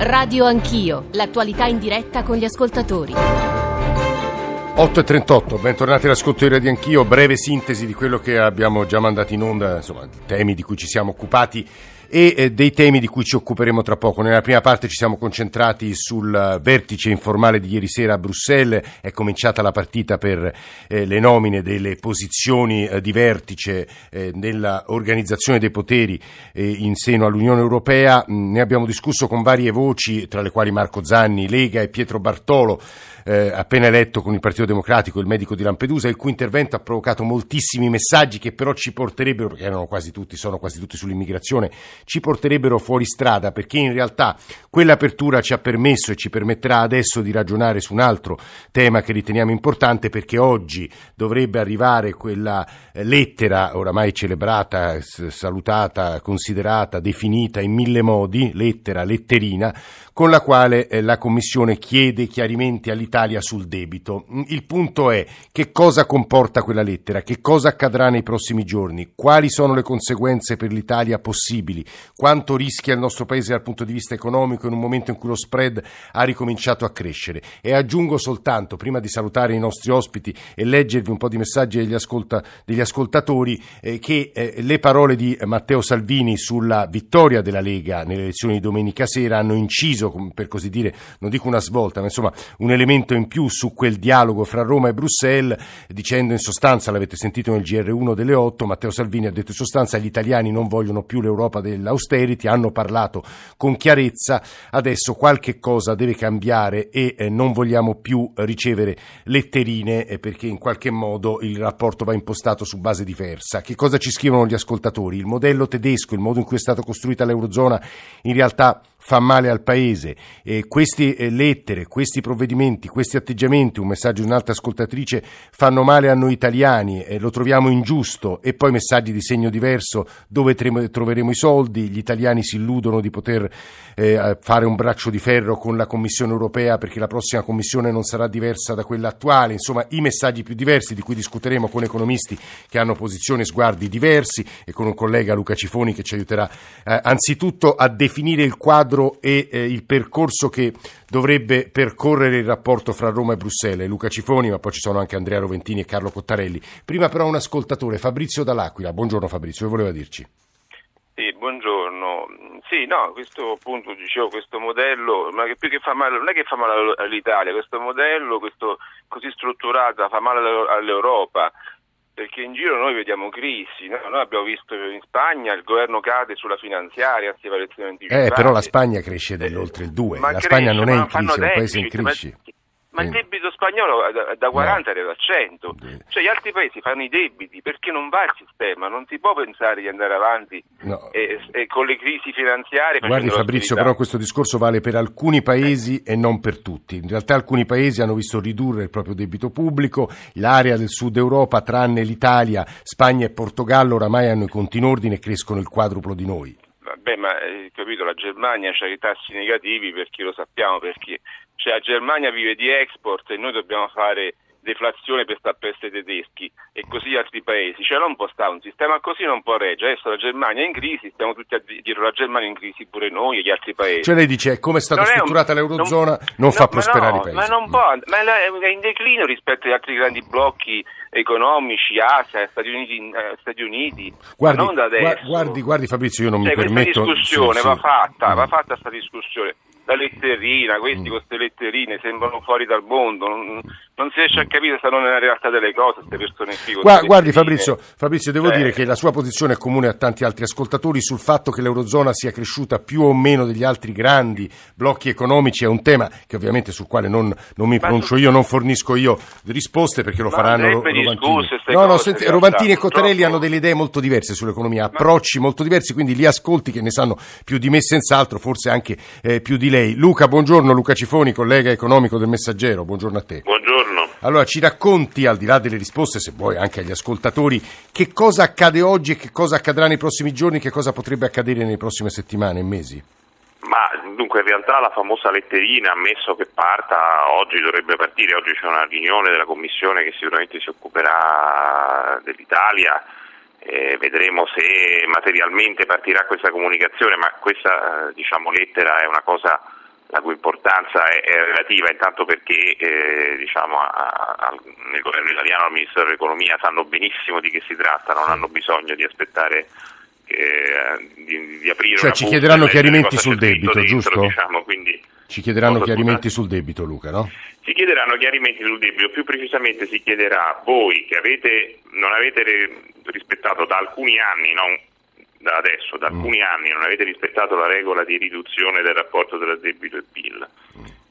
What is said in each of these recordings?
Radio Anch'io, l'attualità in diretta con gli ascoltatori. 8.38, bentornati all'ascolto di Radio Anch'io, breve sintesi di quello che abbiamo già mandato in onda, insomma, temi di cui ci siamo occupati e eh, dei temi di cui ci occuperemo tra poco. Nella prima parte ci siamo concentrati sul vertice informale di ieri sera a Bruxelles, è cominciata la partita per eh, le nomine delle posizioni eh, di vertice eh, nell'organizzazione dei poteri eh, in seno all'Unione Europea. Mm, ne abbiamo discusso con varie voci, tra le quali Marco Zanni, Lega e Pietro Bartolo eh, appena eletto con il Partito Democratico, il medico di Lampedusa, il cui intervento ha provocato moltissimi messaggi che però ci porterebbero, perché erano quasi tutti, sono quasi tutti sull'immigrazione, ci porterebbero fuori strada, perché in realtà quell'apertura ci ha permesso e ci permetterà adesso di ragionare su un altro tema che riteniamo importante, perché oggi dovrebbe arrivare quella eh, lettera oramai celebrata, salutata, considerata, definita in mille modi, lettera, letterina, con la quale eh, la Commissione chiede chiarimenti all'Italia sul debito. Mm, il punto è che cosa comporta quella lettera, che cosa accadrà nei prossimi giorni, quali sono le conseguenze per l'Italia possibili, quanto rischia il nostro Paese dal punto di vista economico in un momento in cui lo spread ha ricominciato a crescere. E aggiungo soltanto, prima di salutare i nostri ospiti e leggervi un po' di messaggi degli, ascolta, degli ascoltatori, eh, che eh, le parole di Matteo Salvini sulla vittoria della Lega nelle elezioni di domenica sera hanno inciso per così dire, non dico una svolta, ma insomma un elemento in più su quel dialogo fra Roma e Bruxelles, dicendo in sostanza, l'avete sentito nel GR1 delle 8, Matteo Salvini ha detto in sostanza gli italiani non vogliono più l'Europa dell'austerity, hanno parlato con chiarezza, adesso qualche cosa deve cambiare e eh, non vogliamo più ricevere letterine eh, perché in qualche modo il rapporto va impostato su base diversa. Che cosa ci scrivono gli ascoltatori? Il modello tedesco, il modo in cui è stata costruita l'Eurozona in realtà fa male al Paese. E queste eh, lettere, questi provvedimenti, questi atteggiamenti, un messaggio di un'altra ascoltatrice, fanno male a noi italiani, e lo troviamo ingiusto e poi messaggi di segno diverso dove troveremo i soldi, gli italiani si illudono di poter eh, fare un braccio di ferro con la Commissione europea perché la prossima Commissione non sarà diversa da quella attuale, insomma i messaggi più diversi di cui discuteremo con economisti che hanno posizioni e sguardi diversi e con un collega Luca Cifoni che ci aiuterà eh, anzitutto a definire il quadro quadro e eh, il percorso che dovrebbe percorrere il rapporto fra Roma e Bruxelles. Luca Cifoni, ma poi ci sono anche Andrea Roventini e Carlo Cottarelli. Prima però un ascoltatore, Fabrizio Dall'Aquila. Buongiorno Fabrizio, che voleva dirci? Sì, buongiorno. Sì, no, questo appunto dicevo, questo modello, ma che più che fa male, non è che fa male all'Italia, questo modello, questo così strutturato fa male all'Europa perché in giro noi vediamo crisi, no? noi abbiamo visto in Spagna il governo cade sulla finanziaria, anzi elezioni anticipate. Eh, però la Spagna cresce dell'oltre il 2, la cresce, Spagna non è in crisi, è un paese in crisi. Ma il debito spagnolo da 40 arriva a 100, cioè gli altri paesi fanno i debiti perché non va il sistema, non si può pensare di andare avanti no. e, e con le crisi finanziarie. Guardi Fabrizio, però questo discorso vale per alcuni paesi e non per tutti. In realtà alcuni paesi hanno visto ridurre il proprio debito pubblico, l'area del sud Europa, tranne l'Italia, Spagna e Portogallo, oramai hanno i conti in ordine e crescono il quadruplo di noi. Vabbè, ma eh, capito, la Germania ha i tassi negativi perché lo sappiamo, perché cioè la Germania vive di export e noi dobbiamo fare deflazione per stappesse ai tedeschi e così altri paesi, cioè non può stare un sistema così non può reggere, adesso la Germania è in crisi, stiamo tutti dietro la Germania in crisi pure noi e gli altri paesi. Cioè lei dice come è stata non strutturata un, l'Eurozona non, non fa prosperare no, i paesi. Ma non può, ma è in declino rispetto agli altri grandi blocchi economici, Asia, Stati Uniti, eh, Stati Uniti guardi, non da adesso. Guardi, guardi Fabrizio, io non cioè, mi permetto... Questa discussione sì, va fatta, mm. va fatta questa discussione la letterina, questi mm. con queste letterine sembrano fuori dal mondo, non, non si riesce a capire se non nella realtà delle cose queste persone qui. Guardi, guardi Fabrizio, Fabrizio, devo cioè... dire che la sua posizione è comune a tanti altri ascoltatori sul fatto che l'Eurozona sia cresciuta più o meno degli altri grandi blocchi economici, è un tema che ovviamente sul quale non, non mi pronuncio io, non fornisco io risposte perché lo faranno Rovantini. No, no, senti, Rovantini e Cottarelli troppo... hanno delle idee molto diverse sull'economia, approcci molto diversi, quindi li ascolti che ne sanno più di me senz'altro, forse anche eh, più di lei lei. Luca, buongiorno, Luca Cifoni, collega economico del Messaggero, buongiorno a te. Buongiorno. Allora, ci racconti, al di là delle risposte, se vuoi anche agli ascoltatori, che cosa accade oggi e che cosa accadrà nei prossimi giorni, che cosa potrebbe accadere nelle prossime settimane e mesi? Ma dunque in realtà la famosa letterina, ammesso che parta, oggi dovrebbe partire, oggi c'è una riunione della Commissione che sicuramente si occuperà dell'Italia eh, vedremo se materialmente partirà questa comunicazione, ma questa diciamo, lettera è una cosa la cui importanza è, è relativa intanto perché eh, diciamo, a, a, nel governo italiano al Ministero dell'Economia sanno benissimo di che si tratta, non hanno bisogno di aspettare eh, di, di, aprire cioè ci chiederanno chiarimenti sul debito, dentro, giusto? Diciamo, quindi, Ci chiederanno chiarimenti sul debito, Luca, no? si chiederanno chiarimenti sul debito, più precisamente si chiederà voi che avete, non avete rispettato da alcuni anni, non da adesso, da alcuni anni non avete rispettato la regola di riduzione del rapporto tra debito e PIL.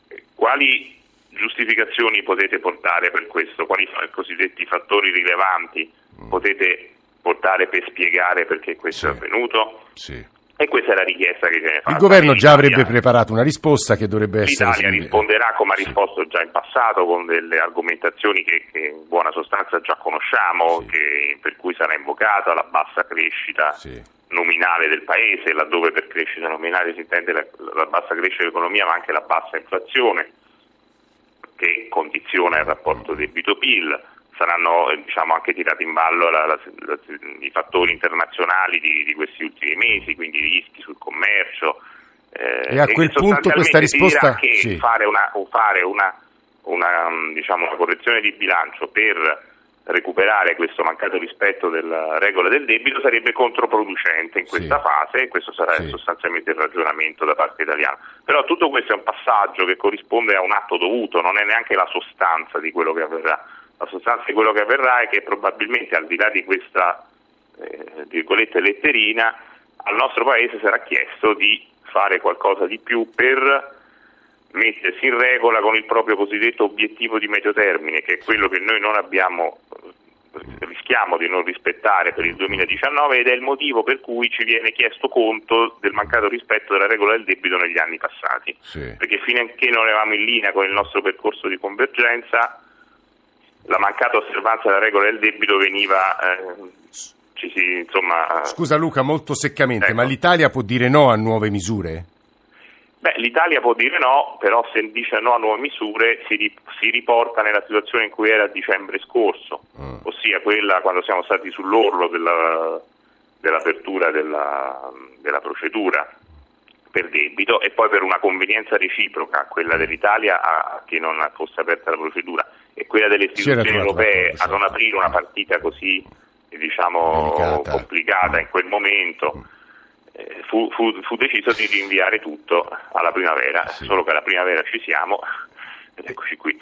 Eh, Quali giustificazioni potete portare per questo? Quali cosiddetti fattori rilevanti potete portare per spiegare perché questo Sì. è avvenuto? Sì. E questa è la richiesta che viene fatta. Il governo già avrebbe preparato una risposta che dovrebbe essere... L'Italia risponderà come ha risposto già in passato con delle argomentazioni che, che in buona sostanza già conosciamo, Sì. che- per cui sarà invocata la bassa crescita Sì. Nominale del paese, laddove per crescita nominale si intende la, la bassa crescita dell'economia ma anche la bassa inflazione che condiziona il rapporto debito-PIL. Saranno eh, diciamo, anche tirati in ballo la- la- la- i fattori internazionali di, di questi ultimi mesi, quindi i rischi sul commercio. eh, E a quel punto questa risposta- che sì. fare, una, o fare una, una, mm, diciamo, una correzione di bilancio per recuperare questo mancato rispetto della regola del debito sarebbe controproducente in Sì. questa fase e questo sarà Sì. sostanzialmente il ragionamento da parte italiana. Però tutto questo è un passaggio che corrisponde a un atto dovuto, non è neanche la sostanza di quello che avverrà. La sostanza di quello che avverrà è che probabilmente al di là di questa eh, virgolette letterina al nostro paese sarà chiesto di fare qualcosa di più per mettersi in regola con il proprio cosiddetto obiettivo di medio termine, che è quello che noi non abbiamo rischiamo di non rispettare per il 2019 ed è il motivo per cui ci viene chiesto conto del mancato rispetto della regola del debito negli anni passati. Sì. Perché che non eravamo in linea con il nostro percorso di convergenza, la mancata osservanza della regola del debito veniva eh, ci si, insomma, Scusa Luca, molto seccamente, Ecco. ma l'Italia può dire no a nuove misure? Beh, l'Italia può dire no, però se dice no a nuove misure si, ri- si riporta nella situazione in cui era a dicembre scorso, Mm. ossia quella quando siamo stati sull'orlo della- dell'apertura della, della procedura per debito e poi per una convenienza reciproca, quella dell'Italia a, che non fosse aperta la procedura e quella delle istituzioni europee a non aprire una partita così diciamo complicata in quel momento. Eh, fu, fu- fu deciso di rinviare tutto alla primavera, Sì. solo che alla primavera ci siamo.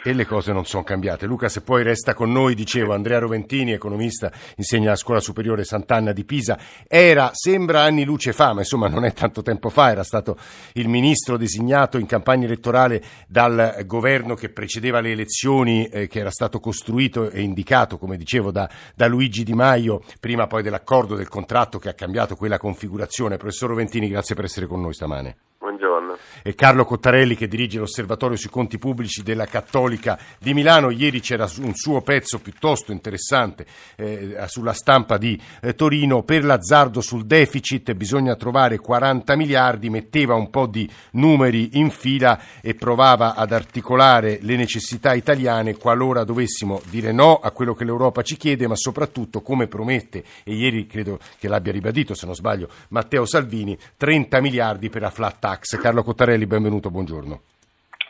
E le cose non sono cambiate. Luca, se poi resta con noi, dicevo, Andrea Roventini, economista, insegna alla scuola superiore Sant'Anna di Pisa, era, sembra anni luce fa, ma insomma non è tanto tempo fa, era stato il ministro designato in campagna elettorale dal governo che precedeva le elezioni, eh, che era stato costruito e indicato, come dicevo, da, da Luigi Di Maio, prima poi dell'accordo del contratto che ha cambiato quella configurazione. Professor Roventini, grazie per essere con noi stamane. Buongiorno. e Carlo Cottarelli che dirige l'osservatorio sui conti pubblici della Cattolica di Milano. Ieri c'era un suo pezzo piuttosto interessante eh, sulla stampa di eh, Torino per l'azzardo sul deficit bisogna trovare 40 miliardi, metteva un po' di numeri in fila e provava ad articolare le necessità italiane qualora dovessimo dire no a quello che l'Europa ci chiede, ma soprattutto come promette e ieri credo che l'abbia ribadito se non sbaglio Matteo Salvini 30 miliardi per la flat tax. Carlo Cottarelli, benvenuto, buongiorno.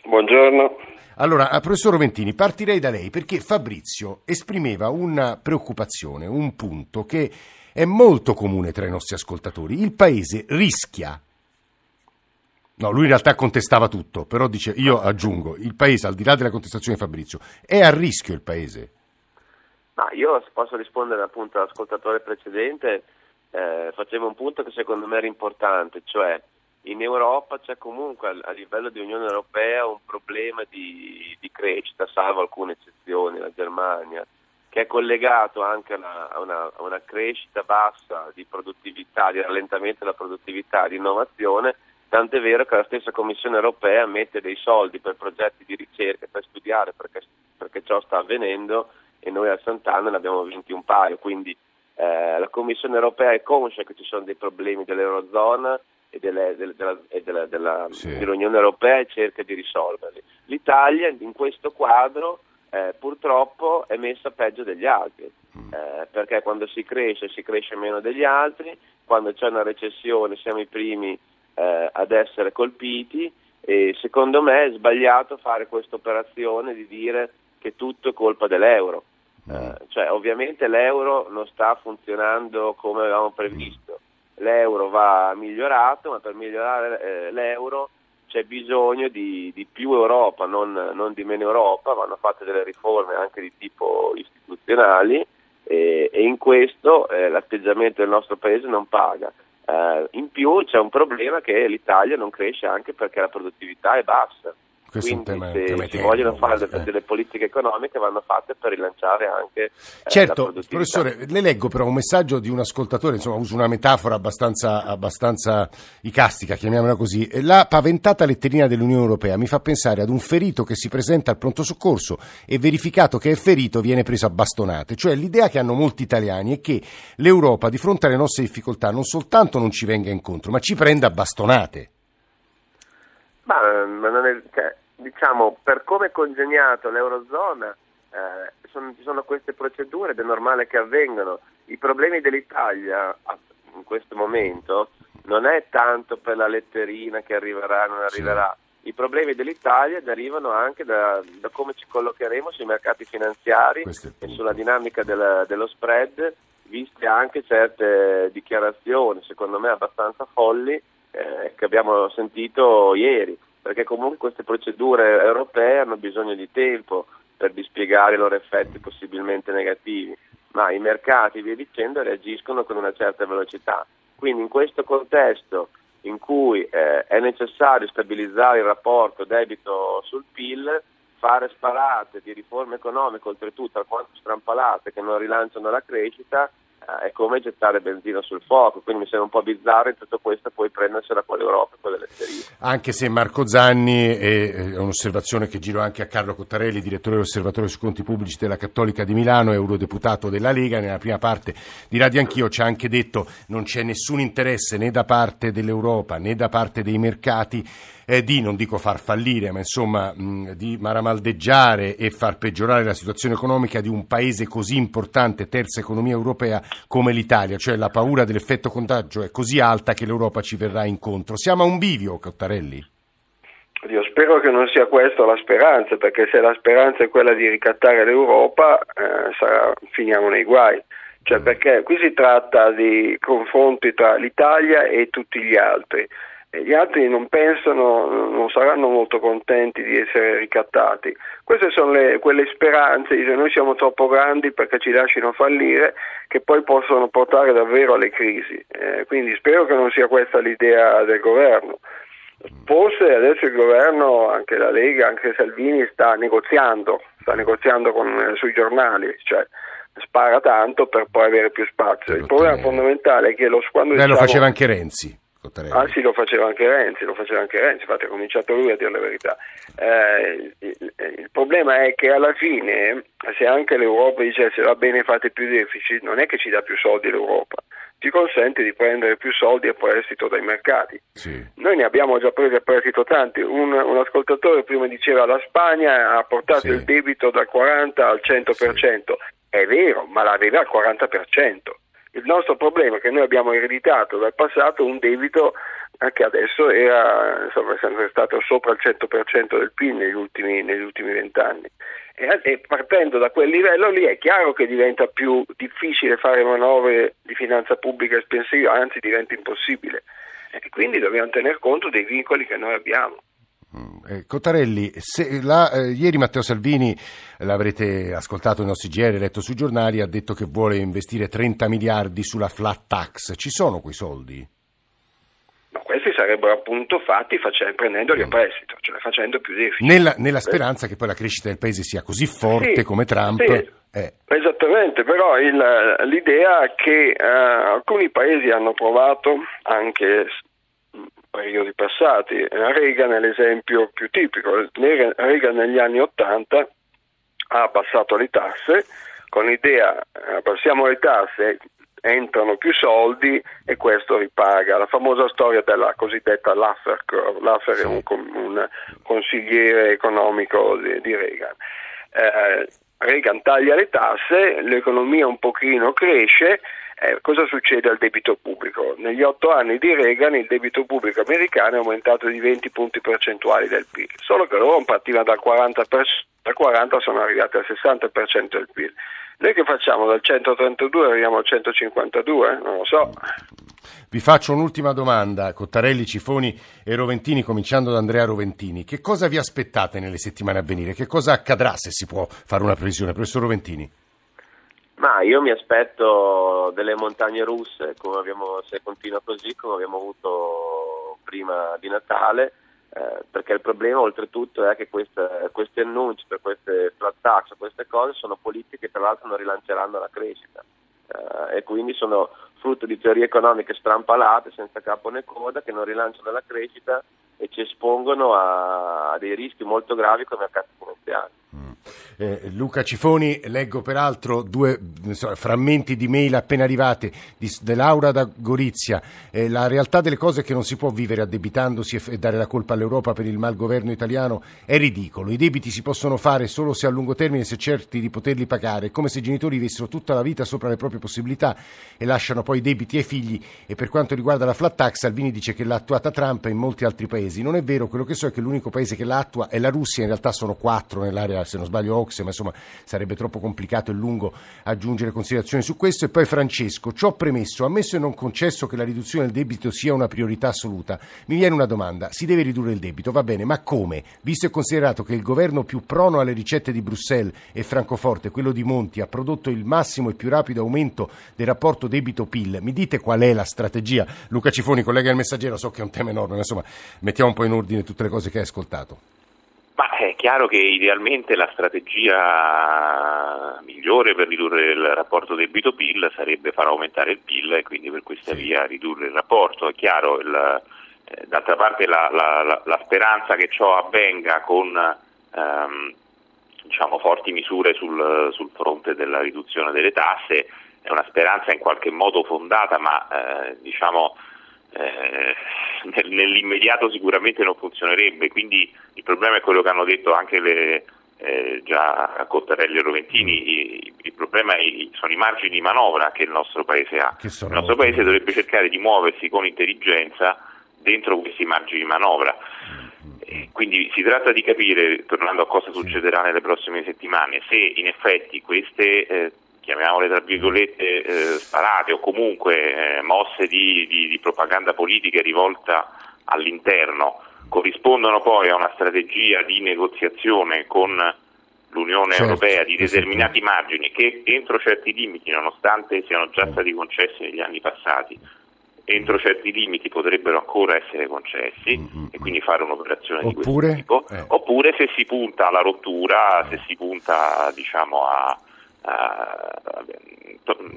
Buongiorno. Allora, eh, professor Roventini, partirei da lei perché Fabrizio esprimeva una preoccupazione, un punto che è molto comune tra i nostri ascoltatori. Il Paese rischia. No, lui in realtà contestava tutto, però dice, io aggiungo, il Paese, al di là della contestazione di Fabrizio, è a rischio il Paese. Ma io posso rispondere appunto all'ascoltatore precedente, eh, facevo un punto che secondo me era importante, cioè in Europa c'è comunque a, livello di Unione Europea un problema di, di crescita, salvo alcune eccezioni, la Germania, che è collegato anche a una, a una- a una crescita bassa di produttività, di rallentamento della produttività, di innovazione, tant'è vero che la stessa Commissione Europea mette dei soldi per progetti di ricerca, per studiare perché, perché ciò sta avvenendo e noi a Sant'Anna ne abbiamo vinti un paio, quindi eh, la Commissione europea è conscia che ci sono dei problemi dell'Eurozona e, delle- del- della, e della- della- Sì. dell'Unione Europea e cerca di risolverli. L'Italia in questo quadro eh, purtroppo è messa peggio degli altri, eh, perché quando si cresce si cresce meno degli altri, quando c'è una recessione siamo i primi eh, ad essere colpiti e secondo me è sbagliato fare questa operazione di dire che tutto è colpa dell'euro. Eh, cioè, ovviamente l'euro non sta funzionando come avevamo previsto, l'euro va migliorato, ma per migliorare eh, l'euro c'è bisogno di, di più Europa, non, non, di meno Europa, vanno fatte delle riforme anche di tipo istituzionali e, e in questo eh, l'atteggiamento del nostro Paese non paga. Eh, in più c'è un problema che l'Italia non cresce anche perché la produttività è bassa. Questo Quindi è un tema, se tema si vogliono fare eh. delle politiche economiche vanno fatte per rilanciare anche eh, Certo, professore, le leggo però un messaggio di un ascoltatore, insomma uso una metafora abbastanza, abbastanza icastica, chiamiamola così. La paventata letterina dell'Unione Europea mi fa pensare ad un ferito che si presenta al pronto soccorso e verificato che è ferito viene preso a bastonate. Cioè l'idea che hanno molti italiani è che l'Europa di fronte alle nostre difficoltà non soltanto non ci venga incontro, ma ci prenda a bastonate. Ma, ma non è, cioè, diciamo, per come è congegnato l'Eurozona, eh, sono- ci sono queste procedure ed è normale che avvengano. I problemi dell'Italia in questo momento non è tanto per la letterina che arriverà o non Sì. arriverà. I problemi dell'Italia derivano anche da, da come ci collocheremo sui mercati finanziari e sulla dinamica del- dello spread, viste anche certe dichiarazioni, secondo me abbastanza folli, eh, che abbiamo sentito ieri, perché comunque queste procedure europee hanno bisogno di tempo per dispiegare i loro effetti possibilmente negativi, ma i mercati, via dicendo, reagiscono con una certa velocità. Quindi in questo contesto in cui eh, è necessario stabilizzare il rapporto debito sul PIL, fare sparate di riforme economiche, oltretutto alquanto strampalate, che non rilanciano la crescita, è come gettare benzina sul fuoco. Quindi mi sembra un po' bizzarro in tutto questo poi prendersela con l'Europa con le letterine. Anche se Marco Zanni, è un'osservazione che giro anche a Carlo Cottarelli, direttore dell'Osservatorio sui conti pubblici della Cattolica di Milano, eurodeputato della Lega, nella prima parte di Radio Anch'io ci ha anche detto non c'è nessun interesse né da parte dell'Europa né da parte dei mercati eh, di, non dico far fallire, ma insomma mh, di maramaldeggiare e far peggiorare la situazione economica di un paese così importante, terza economia europea come l'Italia, cioè la paura dell'effetto contagio è così alta che l'Europa ci verrà incontro. Siamo a un bivio, Cottarelli? Io spero che non sia questa la speranza, perché se la speranza è quella di ricattare l'Europa, eh, sarà- finiamo nei guai. Cioè, perché qui si tratta di confronti tra l'Italia e tutti gli altri. Gli altri non pensano, non saranno molto contenti di essere ricattati. Queste sono le- quelle speranze, dice noi siamo troppo grandi perché ci lasciano fallire, che poi possono portare davvero alle crisi. Eh, quindi spero che non sia questa l'idea del governo. Forse adesso il governo, anche la Lega, anche Salvini sta negoziando, sta negoziando con, eh, sui giornali, cioè spara tanto per poi avere più spazio. Il problema fondamentale è che lo, quando Beh, lo diciamo- faceva anche Renzi. Cottarelli. Ah sì, lo faceva anche Renzi, lo faceva anche Renzi, infatti ha cominciato lui a dire la verità. Eh, il, il problema è che alla fine, se anche l'Europa dicesse va bene fate più deficit, non è che ci dà più soldi l'Europa, ci consente di prendere più soldi a prestito dai mercati. Sì. Noi ne abbiamo già presi a prestito tanti, un, un ascoltatore prima diceva la Spagna ha portato Sì. il debito dal 40 al 100%, è vero, ma l'aveva al 40%. Il nostro problema è che noi abbiamo ereditato dal passato un debito eh, che adesso era insomma, è sempre stato sopra il 100% del PIL negli ultimi, negli ultimi vent'anni. E, e partendo da quel livello lì è chiaro che diventa più difficile fare manovre di finanza pubblica espansiva, anzi diventa impossibile. E quindi dobbiamo tener conto dei vincoli che noi abbiamo. Mm, eh, Cottarelli, la- eh, ieri Matteo Salvini, l'avrete ascoltato nei nostri GR, letto sui giornali, ha detto che vuole investire 30 miliardi sulla flat tax. Ci sono quei soldi? Ma questi sarebbero appunto fatti face- prendendoli a prestito, cioè facendo più deficit. Nella, nella speranza che poi la crescita del paese sia così forte Sì, come Trump. sì. eh, Esattamente, però il- l'idea che eh, alcuni paesi hanno provato anche periodi passati, eh, Reagan è l'esempio più tipico, Reagan negli anni Ottanta ha abbassato le tasse con l'idea eh, abbassiamo le tasse entrano più soldi e questo ripaga. La famosa storia della cosiddetta Laffer curve. Laffer è un, un consigliere economico di, di Reagan. Eh, Reagan taglia le tasse, l'economia un pochino cresce Eh, cosa succede al debito pubblico? Negli otto anni di Reagan il debito pubblico americano è aumentato di 20 punti percentuali del PIL, solo che loro partivano dal 40%, dal 40 sono arrivati al 60% del PIL. Noi che facciamo? Dal 132 arriviamo al 152? Non lo so. Vi faccio un'ultima domanda, Cottarelli, Cifoni e Roventini, cominciando da Andrea Roventini. Che cosa vi aspettate nelle settimane a venire? Che cosa accadrà se si può fare una previsione? Professor Roventini. Ma io mi aspetto delle montagne russe, abbiamo, se continua così, come abbiamo avuto prima di Natale, eh, perché il problema oltretutto è che queste, questi annunci per queste flat tax, queste cose sono politiche che tra l'altro non rilanceranno la crescita eh, e quindi sono frutto di teorie economiche strampalate, senza capo né coda, che non rilanciano la crescita e ci espongono a, a dei rischi molto gravi come mercati finanziari. Mm. Eh, Luca Cifoni, leggo peraltro due so, frammenti di mail appena arrivate di, dell'Aura da Gorizia. Eh, la realtà delle cose è che non si può vivere addebitandosi e, e dare la colpa all'Europa per il malgoverno italiano è ridicolo. I debiti si possono fare solo se a lungo termine si è certi di poterli pagare. È come se i genitori vivessero tutta la vita sopra le proprie possibilità e lasciano poi i debiti ai figli. E per quanto riguarda la flat tax, Salvini dice che l'ha attuata Trump e in molti altri paesi. Non è vero, quello che so è che l'unico paese che la attua è la Russia, in realtà sono quattro nell'area, se non sbaglio, Ox, ma insomma sarebbe troppo complicato e lungo aggiungere considerazioni su questo. E poi Francesco, ciò premesso, ammesso e non concesso che la riduzione del debito sia una priorità assoluta, mi viene una domanda, si deve ridurre il debito, va bene, ma come? Visto e considerato che il governo più prono alle ricette di Bruxelles e Francoforte, quello di Monti, ha prodotto il massimo e più rapido aumento del rapporto debito-PIL, mi dite qual è la strategia? Luca Cifoni, collega del Messaggero, so che è un tema enorme, ma insomma mettiamo un po' in ordine tutte le cose che hai ascoltato. Ma è chiaro che idealmente la strategia migliore per ridurre il rapporto debito-PIL sarebbe far aumentare il PIL e quindi per questa sì. via ridurre il rapporto. È chiaro, il, eh, d'altra parte la, la, la, la, speranza che ciò avvenga con ehm, diciamo, forti misure sul, sul, fronte della riduzione delle tasse è una speranza in qualche modo fondata, ma eh, diciamo, eh, nell'immediato sicuramente non funzionerebbe, quindi il problema è quello che hanno detto anche le, eh, già Cottarelli e Roventini, il, il problema è, sono i margini di manovra che il nostro Paese ha. Il nostro Paese dovrebbe cercare di muoversi con intelligenza dentro questi margini di manovra. Mm-hmm. Quindi si tratta di capire, tornando a cosa succederà nelle prossime settimane, se in effetti queste eh, chiamiamole tra virgolette eh, sparate o comunque eh, mosse di, di, di, propaganda politica rivolta all'interno corrispondono poi a una strategia di negoziazione con l'Unione certo, Europea di determinati certo. margini che entro certi limiti, nonostante siano già stati concessi negli anni passati, entro certi limiti potrebbero ancora essere concessi mm-hmm. e quindi fare un'operazione oppure, di questo tipo, eh. oppure se si punta alla rottura, se si punta diciamo, a,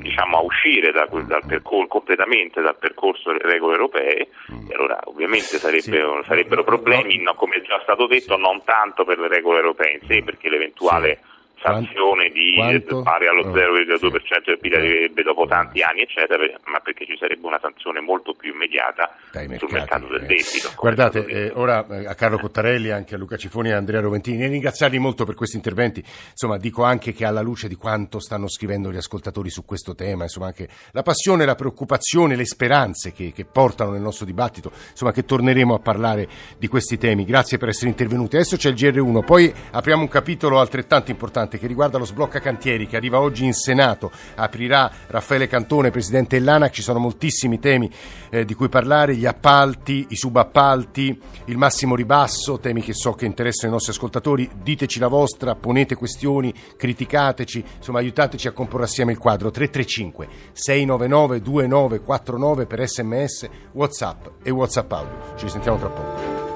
diciamo, a uscire da, dal percor- completamente dal percorso delle regole europee mm. e allora ovviamente sarebbe, sì. sarebbero problemi, no, come è già stato detto, sì. non tanto per le regole europee in sé, perché l'eventuale sanzione di pari allo 0,2% oh, del PIL arriverebbe dopo tanti anni, eccetera, ma perché ci sarebbe una sanzione molto più immediata mercati, sul mercato del eh. debito. Guardate, eh, ora eh, a Carlo Cottarelli, anche a Luca Cifoni e a Andrea Roventini, ringraziarli molto per questi interventi, insomma dico anche che alla luce di quanto stanno scrivendo gli ascoltatori su questo tema, insomma anche la passione, la preoccupazione, le speranze che, che portano nel nostro dibattito, insomma che torneremo a parlare di questi temi. Grazie per essere intervenuti. Adesso c'è il GR1, poi apriamo un capitolo altrettanto importante importante che riguarda lo sblocca cantieri che arriva oggi in Senato. Aprirà Raffaele Cantone, presidente dell'ANAC. Ci sono moltissimi temi eh, di cui parlare: gli appalti, i subappalti, il massimo ribasso, temi che so che interessano i nostri ascoltatori. Diteci la vostra, ponete questioni, criticateci, insomma aiutateci a comporre assieme il quadro 335 699 2949 per sms, whatsapp e whatsapp audio. Ci risentiamo tra poco.